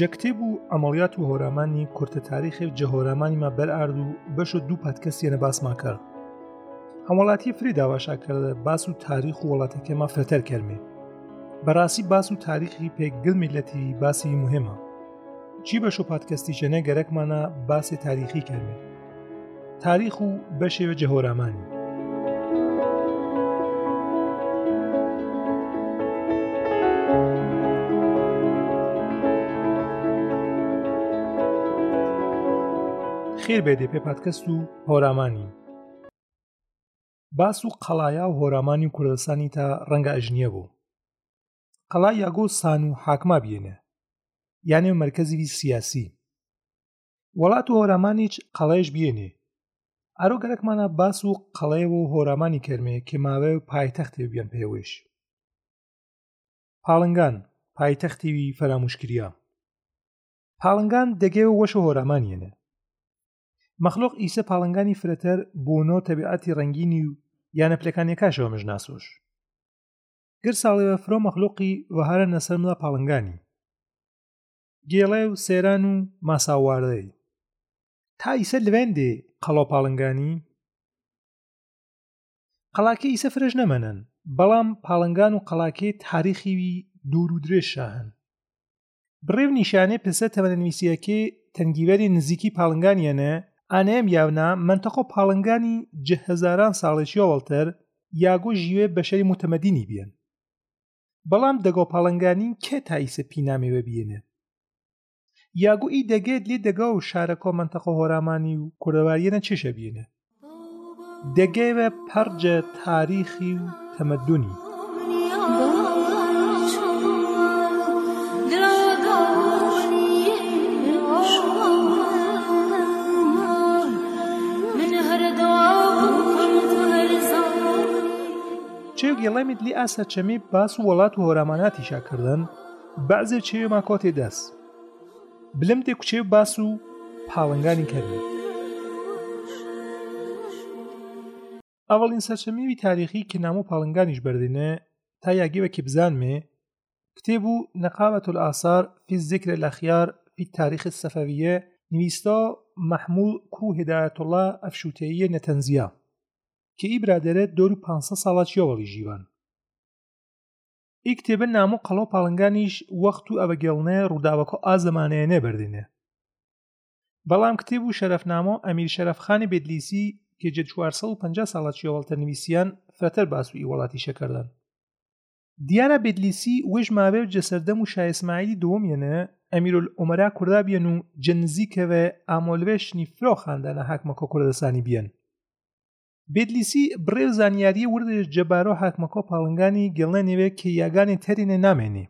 جەکتێب و ئەمەڵیات و هۆرامانی کورتە تاریخی و جەهۆرامانیمە بەرئرد و بەشە دوو پادکەسیێنە باسماکە. هەموڵاتی فری داواشاکردە باس و تاریخ و وڵاتەکەمە فرەتەر کەرمێ. بەڕاستی باس و تاریخی پێکگل میلەتی باسی مهمە. چی بەش و پادکەستی ژەنە گەرەکمانە باسی تاریخی کەرمێت. تاریخ و بە شێوە جەهۆرامانی. خێر بێدێ پێپاتکەست و هۆرامانی باس و قەڵایە و هۆرامانی و کوردستانی تا ڕەنگە ئەژنیە بوو قەڵای یاگۆ سان و حاکما بێنە یانێ مرکزیوی سیاسی وڵات و هۆرامان هیچ قەڵەیەش بێنێ ئارۆ گەرەکمانە باس و قەڵەیەوە و هۆرامانی کەرمێ کێماوێ و پایتەختێ بیان پێوێش پاڵنگان پایتەختیوی فەراموشکریە پاڵنگان دەگەێ وەشە هۆرامانیێنە مەخلوق ئیسە پاڵنگانی فرەتەر بۆنۆ تەبیعەتی ڕەنگینی و یانە پلەکانی کاشەوە مژ ناسۆش گر ساڵێوە فرۆ مەخلوقی وەهارە نەسەرمدا پاڵنگانی گێڵێ و سێران و ماساوارەی تا ئیسە لەوێندێ قەڵۆ پاڵنگانی قەلاکە ئیسە فرەش نەمەنن بەڵام پاڵنگان و قەلاکێ تاریخیوی دوور و درێژ هەن بڕێو نیشانێ پسە تەمەنویسیەکێ تەنگیوەری نزیکی پاڵنگانیانە ئانەم یاونا منتەخۆ پاڵنگانی جههزاران ساڵێکی ئەوڵتر یاگۆ ژیوێ بەشەری متەمەدینی بێن بەڵام دەگۆ پاڵنگانی کێ تایسە پینامێوە بێنێ یاگو ئی دەگێت لێ دەگا و شارەکۆ منتەخۆ هۆرامانی و کوردەواریەنە چشە بێنێ دەگەوێ پەرجە تاریخی و تەمەدونی لێ ئاسا چەمێ باس و وڵات و هۆراماناتیشاکردن بەعزێ چێ ماکۆتێ دەست بلم تێ کوچێ باس و پاڵنگانی کردن ئەوڵین سەرچەمێوی تاریخی کنام و پاڵنگانیش بەردێنێ تا یاگەوێکی بزانمێ کتێب و نەقامەت ئاسار فی ذکر لە خیار فی تاریخ سەفەویە نویستا محمول کو هدایەتوڵا ئەفشوتەیە نەتەنزیە کە ئی برادێرە دۆر و 500 ساڵات یەوەڵی ژیوان ئی کتێبە نام و قەڵۆ پاڵنگانیش وەخت و ئەوەگەڵنێ ڕووداوەکە ئازەمانەیە نەبردینێ بەڵام کتێب و شەرفنامۆ ئەمیر شەرفخانی بێدلیسی کێجە 450 ساڵە چێوەڵتە نوویسیان فرەتەر باسووی وڵاتی شەکردن دیارە بێدلیسی وژماوێ جەسەردەم و شایسمایلی دووەمێنە ئەمیرول ئۆمەرا کوردابیەن و جنزیکەوێ ئامۆلوێشنی فرۆخاندانە حاکمەکە کوردستانی بیەن بێدلیسی بڕێو زانیاری وردش جەبارۆ حاکمەکۆ پاڵنگانی گەڵە نوێ کە یاگانی تەرینە نامێنی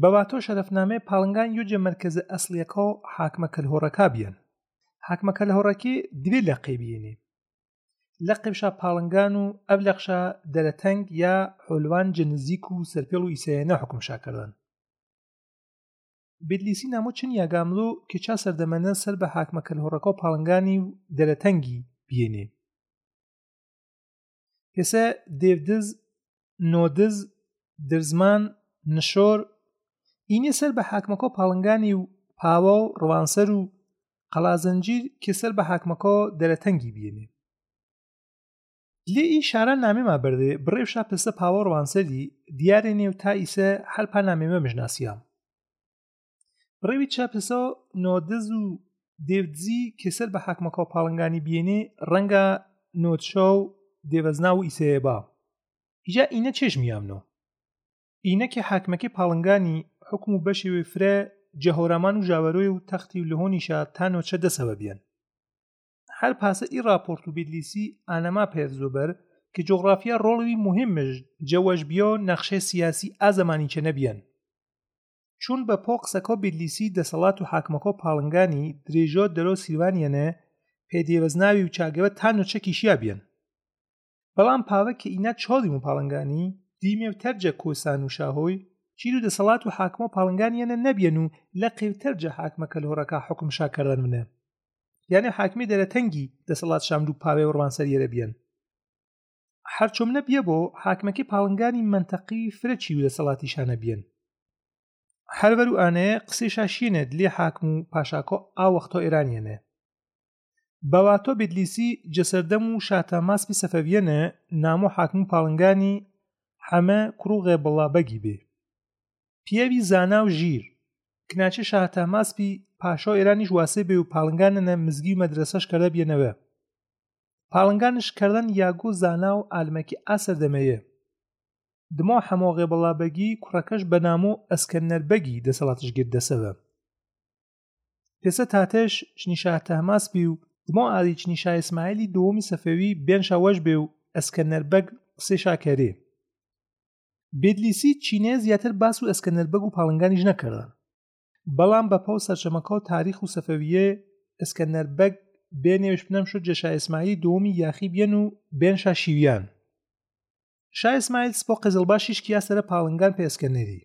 بەواتۆ شەرفنامێ پاڵنگان یوجە مرکزە ئەسلیەکە و حاکمەکە هۆڕەکە بیان حاکمەکە لە هۆڕەکی دوێ لە قێبیێنی لە قیبشا پاڵنگان و ئەو لەخشا دەرەتەنگ یا حۆلوان جنزیک و سەرپێڵ و ئیسەیەنە حکومشاکردن بێدلیسی نامۆ چین یاگاملۆ کێچا سەردەمەنە سەر بە حاکمەکە هۆڕەکە و پاڵنگانی و دەرەتەنگی بێنێ کەسە دێودز نۆدز درزمان نشۆر ئینێ سەر بە حاکمەکۆ پاڵنگانی و پاوە و ڕوانسەر و قەلازەنجیر کێسەر بە حاکمەکۆ دەرەتەنگی بینێ لێ ئی شاران نامێما بردێ بڕێوشا پسە پاوە ڕوانسەری دیارێ نێو تا ئیسە هەلپا نامێمە بژناسیام ڕێوی چاپسە نۆدز و دێودزی کێسەر بە حاکمەکۆ پاڵنگانی بینێ ڕەنگە نۆچە و دێبەزنا و ئیسەیەبا ئیجا ئینە چێژمیامنەوە ئینەکی حاکمەکەی پاڵنگانی حکم و بەشی وێ فرە جەهۆرامان و ژاوەرۆی و تەختی و لەهۆنیشا تا نۆچە دەسەوە بیان هەر پاسە ئی راپۆرت و بیدلیسی ئانەما پێرزۆبەر کە جۆغرافیا ڕۆڵوی مهمش جەوەش بیۆ نەخشێ سیاسی ئازەمانی چە نەبیان چون بە پۆ قسەکە بیدلیسی دەسەڵات و حاکمەکۆ پاڵنگانی درێژۆ دەرۆ سیوانیانە پێدێوەزناوی و چاگەوە تا نوچەکی شیا بێن بەڵام پاوە کە ئینا چۆڵی و پاڵنگانی دیمێ و تەرجە کۆسان و شاهۆی چیر و دەسەڵات و حاکمە و پاڵنگانیانە نەبیێن و لە قێوتەرجە حاکمەکە لە هۆڕەکە حکم شاکردن منە یانە حاکمی دەرەتەنگی دەسەڵات شامل و پاوێ ڕوانسەریێرە بێن هەرچۆم نەبیە بۆ حاکمەکەی پاڵنگانی منتەقی فرەچی و دەسەڵاتی شانە بێن هەرەر و ئانەیە قسەی شاشێنێت لێ حاکم و پاشاکۆ ئاوەختۆ ئێرانیانە بەواتۆ بیدلیسی جەسەردەم و شاتە ماسپی سەفەویەنە نامۆ حاکم پاڵنگانی حەمە کوڕوغێ بەڵابەگی بێ پیاوی زانا و ژیر کناچە شاتە ماسپی پاشۆ ئێرانیش واسێ بێ و پاڵنگانەنە مزگی مەدرسەش کەرە بێنەوە پاڵنگانشکردن یاگۆ زانا و ئالمەکی ئاسەر دەمەیە دمۆ هەموو غێبەڵابەگی کوڕەکەش بەنامۆ ئەسکەنەربەگی دەسەڵاتش گرت دەسەوە پێسە تاتەش شنیشاتە ماسپی و دمۆ ئاریچنی شایسمایلی دووەمی سەفەوی بێنشەوەش بێ و ئەسکەنەربەگ سێشاکەرێ بێدلیسی چینێ زیاتر باس و ئەسکەنەربەگ و پاڵنگانیش نەکردن بەڵام بەپەو سەرچەمەکە و تاریخ و سەفەویە ئەسکەنەربەگ بێنێوش بنەم شو جەشا ئیسماعیلی دووەمی یاخی بێن و بێنشا شیویان شای ئیسماعیل سپۆ قزلباشیش کیا سەرە پاڵنگان پێ ئەسکەنەری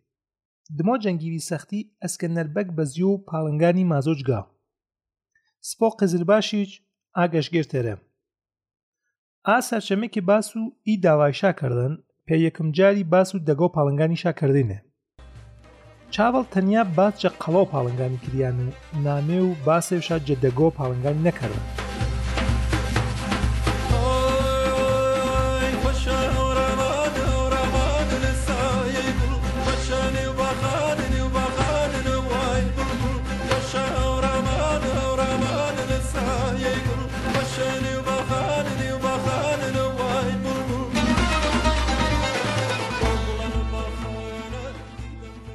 دمۆ جەنگیری سەختی ئەسکەنەربەگ بە زیۆ و پاڵنگانی مازۆجگاو سپۆ قزلباشیچ ئاگەشگرتێرە ئا سەرچەمێکی باس و ئی داوایشاکردن پێ یەکم جاری باس و دەگۆ پاڵنگانی شاکردینێ چاوەڵ تەنیا باچە قەڵەو پاڵنگانی کریان و نامێ و باسێشا جە دەگۆ پاڵنگانی نەکردن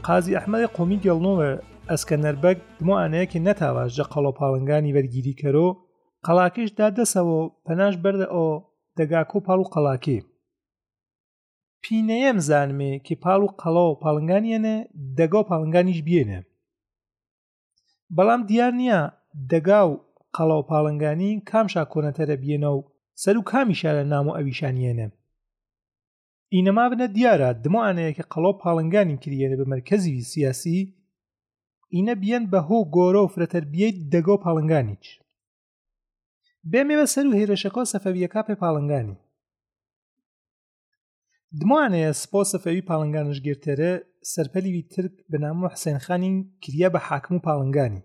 قازی ئەحمەدی قومی گەڵنەوە ئەسکەنەربەگ دموانەیەکی نەتاواش جە قەڵۆ پاڵنگانی وەرگیریکەرۆ قەلاکیش دادەسەوە پەناش بەردە ئەو دەگاکۆ پاڵ و قەلاکی پینەیەم زانمێ کی پاڵ و قەڵە و پاڵنگانیەنە دەگا و پاڵنگانیش بێنە بەڵام دیار نییە دەگا و قەڵە و پاڵنگانی کام شاکۆنەتەرە بێنە و سەر و کامیشارە نام و ئەویشانیێنە ئینەما بنە دیارە دموانەیەکە قەڵۆ پاڵنگانی کردێنە بە مرکزی سیاسی ئینە بیەن بە هۆ گۆرە و فرەتەربیەیت دەگۆ پاڵنگانیچ بێمێوە سەر و هێرشەکۆ سەفەویەکە پێ پاڵنگانی دموانەیە سپۆ سەفەوی پاڵنگانش گرتەرە سەرپەلیوی ترک بەنامۆ حسێنخانی کریا بە حاکم و پاڵنگانی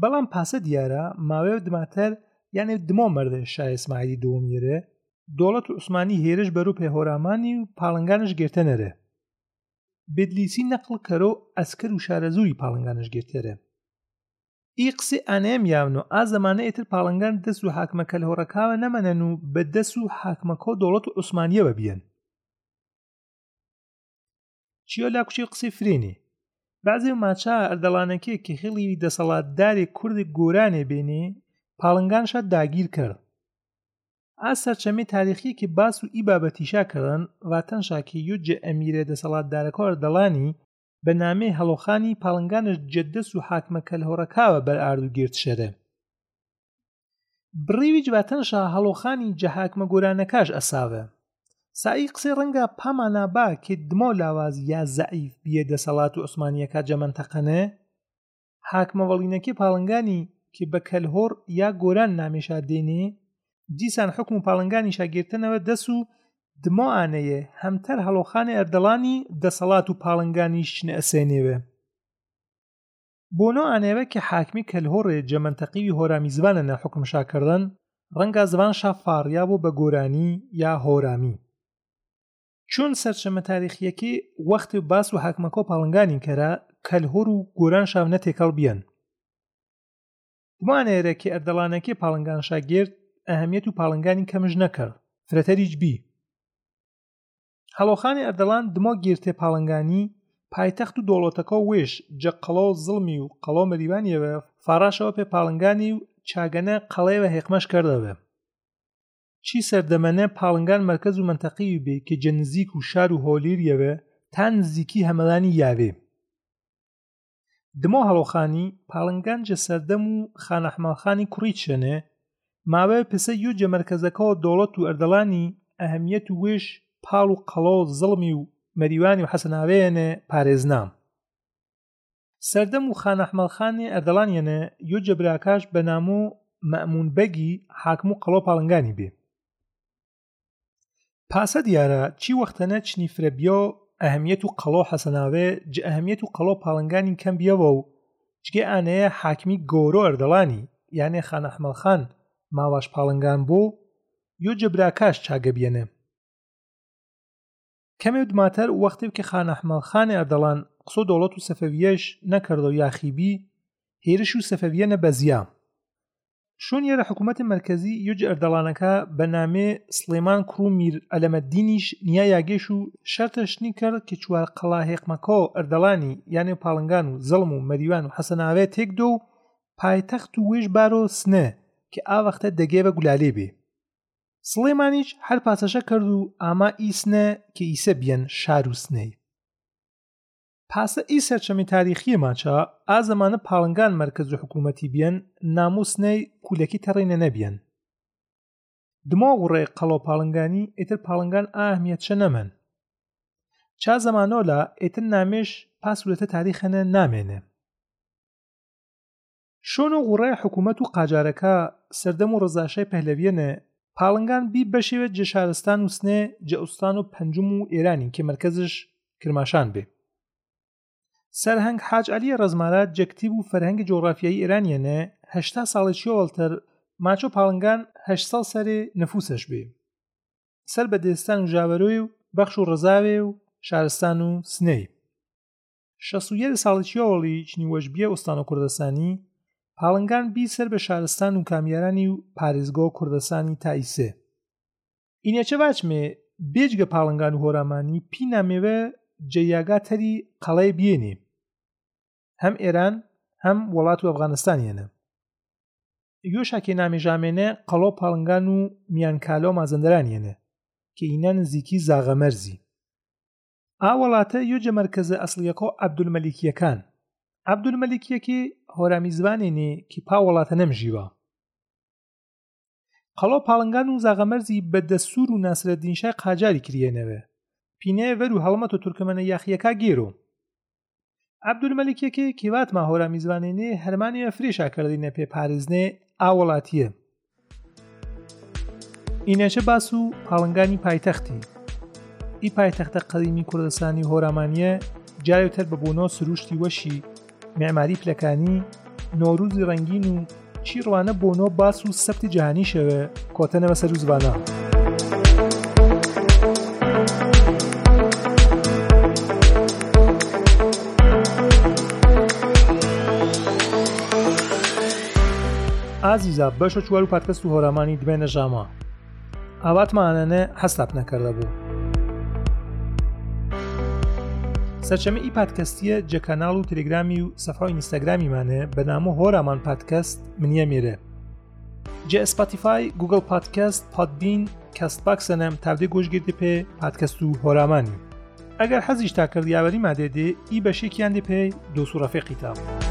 بەڵام پاسە دیارە ماوەیە دماتەر یانێ دمۆ مەردە شای ئسماعیلی دووەمیرە دۆڵەت و عوسمانی هێرش بەر و پێهۆرامانی و پاڵنگانش گرتەنەرە بدلیسی نەقل کەرە و ئەسکر و شارەزووی پاڵنگانش گرتەرە ئی قسەی ئەنێم یاون و ئا زمانە ئێتر پاڵنگان دەست و حاکمەکە لە هۆڕەکاوە نەمەنەن و بە دەست و حاکمەکۆ دۆڵەت و عوسمانیەوە بیەن چیۆ لا کوچی قسەی فرێنی بعضی و ماچا ئەردەڵانەکەی کە خێڵی دەسەڵاتداری کوردی گۆرانێ بێنێ پاڵنگانشە داگیر کرد ئا سەرچەمی تاریخیەکی باس و ئی بابەتیشا کردن ڕاتەنشاکی یوجێ ئەمیرێ دەسەڵاتدارەکەوە دەڵانی بەنامێ هەڵۆخانی پاڵنگانش جددەس و حاکمەکە لە هۆڕەکاوە بەر ئاردوگیرت شەرە بڕیویج باتەنشا هەڵۆخانی جەهاکمە گۆرانەکەش ئەساوە سایی قسەی ڕەنگە پامانابا کێ دمۆ لاواز یا زعیف بیە دەسەڵات و عوسمانیەکە جەمەندەقەنێ حاکمەوەڵینەکەی پاڵنگانی کە بە کەلهۆر یا گۆران نامێشا دێنێ دیسان حکم و پاڵنگانی شاگیرتنەوە دەس و دمۆانەیە هەمتەر هەڵۆخانی ئەردەڵانی دەسەڵات و پاڵنگانی شنە ئەسێنێوێ بۆنۆ ئانێوە کە حاکمی کەلهۆڕێ جەمەنتەقیوی هۆرامی زبانە نەحکم شاکردن ڕەنگە زبان شافاریا بۆ بە گۆرانی یا هۆرامی چۆن سەرچەمە تاریخیەکی وەختی باس و حاکمەکۆ پاڵنگانی کەرا کەلهۆر و گۆران شاونە تێکەڵ بیەن دوانێرەکی ئەردەڵانەکی پاڵنگان شاگرد ئەهەمیەت و پاڵنگانی کەمش نەکرد فرەتەریج بی هەڵۆخانی ئەردەڵان دمۆ گیرتێ پاڵنگانی پایتەخت و دۆڵەتەکە وێش جەقەڵۆ زڵمی و قەڵۆ مەریوانیەوە فاراشەوە پێ پاڵنگانی و چاگەنە قەڵێوە هێقمەش کردەوە چی سەردەمەنە پاڵنگان مرکز و منتەقی بێ کە جەنزیک و شار و هۆلیریەوە تا نزیکی هەمەلانی یاوێ دمۆ هەڵۆخانی پاڵنگان جە سەردەم و خانەحمەڵخانی کوڕی چێنێ ماوەی پسە یوجە مرکزەکەەوە دۆڵەت و ئەردەڵانی ئەهەمیەت و وێش پاڵ و قەڵۆ زڵمی و مەریوانی و حەسەناوەیەنێ پارێزنام سەردەم و خانەحمەڵخانی ئەردەڵانیەنە یوجە براکاش بە نامۆ مەمون بەگی حاکم و قەڵۆ پاڵنگانی بێ پاسە دیارە چی وەختەنە چنی فرەبیۆ ئەهمیەت و قەڵۆ حەسەناوێ جە ئەهمیەت و قەڵۆ پاڵنگانی کەم بیەوە و جگێ ئانەیە حاکمی گۆرۆ ئەردەڵانی یانێ خانەحمەڵخان ماواش پاڵنگان بۆ یۆجە براکاش چاگەبیێنێ کەمێ دوماتەر وەختێک کە خانەحمەڵخانی ئەردەڵان قسۆ دەوڵەت و سەفەویەش نەکردەوە یاخیبی هێرش و سەفەویە نە بەزیە شۆنیە لە حکوومەتی مرکزی یۆج ئەردەڵانەکە بە نامێ سلێمان کرومیر ئەلەمەدینیش نیا یاگەش و شەرتەشتنی کرد کە چوار قەلاهێقمەکۆ ئەردەڵانی یانێ پاڵنگان و زەڵم و مەریوان و حەسەناوێت تێک دۆ و پایتەخت و وێژ بارۆ سنێ کە ئاوەختە دەگێ بە گولالێ بێ سڵێمانیش هەر پاسەشە کرد و ئاما ئیسنە کە ئیسە بیەن شار و سنەی پاسە ئی سەرچەمی تاریخی ماچە ئا زەمانە پاڵنگان مەرکز و حکوومەتی بیەن ناموسنەی کولەکی تەڕینە نەبیەن دما وڕێ قەڵۆ پاڵنگانی ئیتر پاڵنگان ئاهمیەت چە نەمەن چا زەمانۆلا ئێتر نامێش پاسولەتە تاریخەنە نامێنێ شۆنە غوڕای حکوومەت و قاجارەکە سەردەم و ڕزاشای پەلەویێنێ پاڵنگان بی بەشێوێت جێشارستان و سنێ جەئوستان و پەنجم و ئێرانی کە مرکزش کرماشان بێ سەرهنگ حاج علی ڕزمارات جەکتیب و فەرهنگی جۆغرافیایی ئێرانیەنێ هەشتا ساڵێکی وەڵتەر ماچۆ پاڵنگان هە ساڵ سەرێ نەفوسەش بێ سەر بە دێستان و ژاوەرۆی و بەخش و ڕزاوێ و شارستان و سنەی 16 ساڵێکی وەڵی چنیوەشبیە ئوستانە کوردستانی پاڵنگان بیسەر بە شارستان و کامیارانی و پارێزگۆ و کوردستانی تایسێ ئینەچە باچمێ بێجگە پاڵنگان و هۆرامانی پینامێوە جەیاگاتەری قەڵای بێنێ هەم ئێران هەم وڵات و ئەفغانستانیانە یۆشاکێ نامێژامێنە قەڵۆ پاڵنگان و میانکالۆ مازەندەرانیانە کە ئینە نزیکی زاغەمەرزی ئاوەڵاتە یۆجە مەرکزە ئەسلیەکۆ عەبدولمەلیکیەکان عەبدولمەلیکیەکی هۆرامی زبانێنێ کی پا وڵاتە نەمژیوە قەڵۆ پاڵنگان و زاغەمەرزی بەدەسوور و ناسرە دینشای قاجاری کرێنەوە پینەیە ڤەر و هەڵمەت و تورکمەنە یاخیەکە گێرۆ عەبدولمەلیکێکی کیواتما هۆرامی زبانێنێ هەرمانیە فرێشاکردینە پێ پارێزنێ ئاوڵاتیە ئینەشە باس و پاڵنگانی پایتەختی ئی پایتەختە قەدیمی کوردستانی هۆرامانیە جاوتر بەبوونەوە سروشتی وەشی معماری پلەکانی نۆروزی ڕەنگین و چیڕوانە بۆنۆ باس و سەفتی جیهانی شەوێ کۆتەنەوە سەر و زبانە. ئازیزا بەشە چوار و پادکەست و هۆرامانی دوێنە ژاما ئاواتمانەنێ هەستاب نەکردە بوو. سەرچەمە ئی پادکەستیە جەکەناڵ و تلگرامی و منه مانە بەنامە هۆرامان پادکست منیە میره. جه اسپاتیفای، گوگل پادکست، پادبین کەست باکسەنەم تاودی گۆشگردی پێ پادکەست و هۆرامانی ئەگەر حەزیش تاکرد یاوەری مادێدێ ئی بەشێکیان دی پێی دو سوورەفێقی تاوە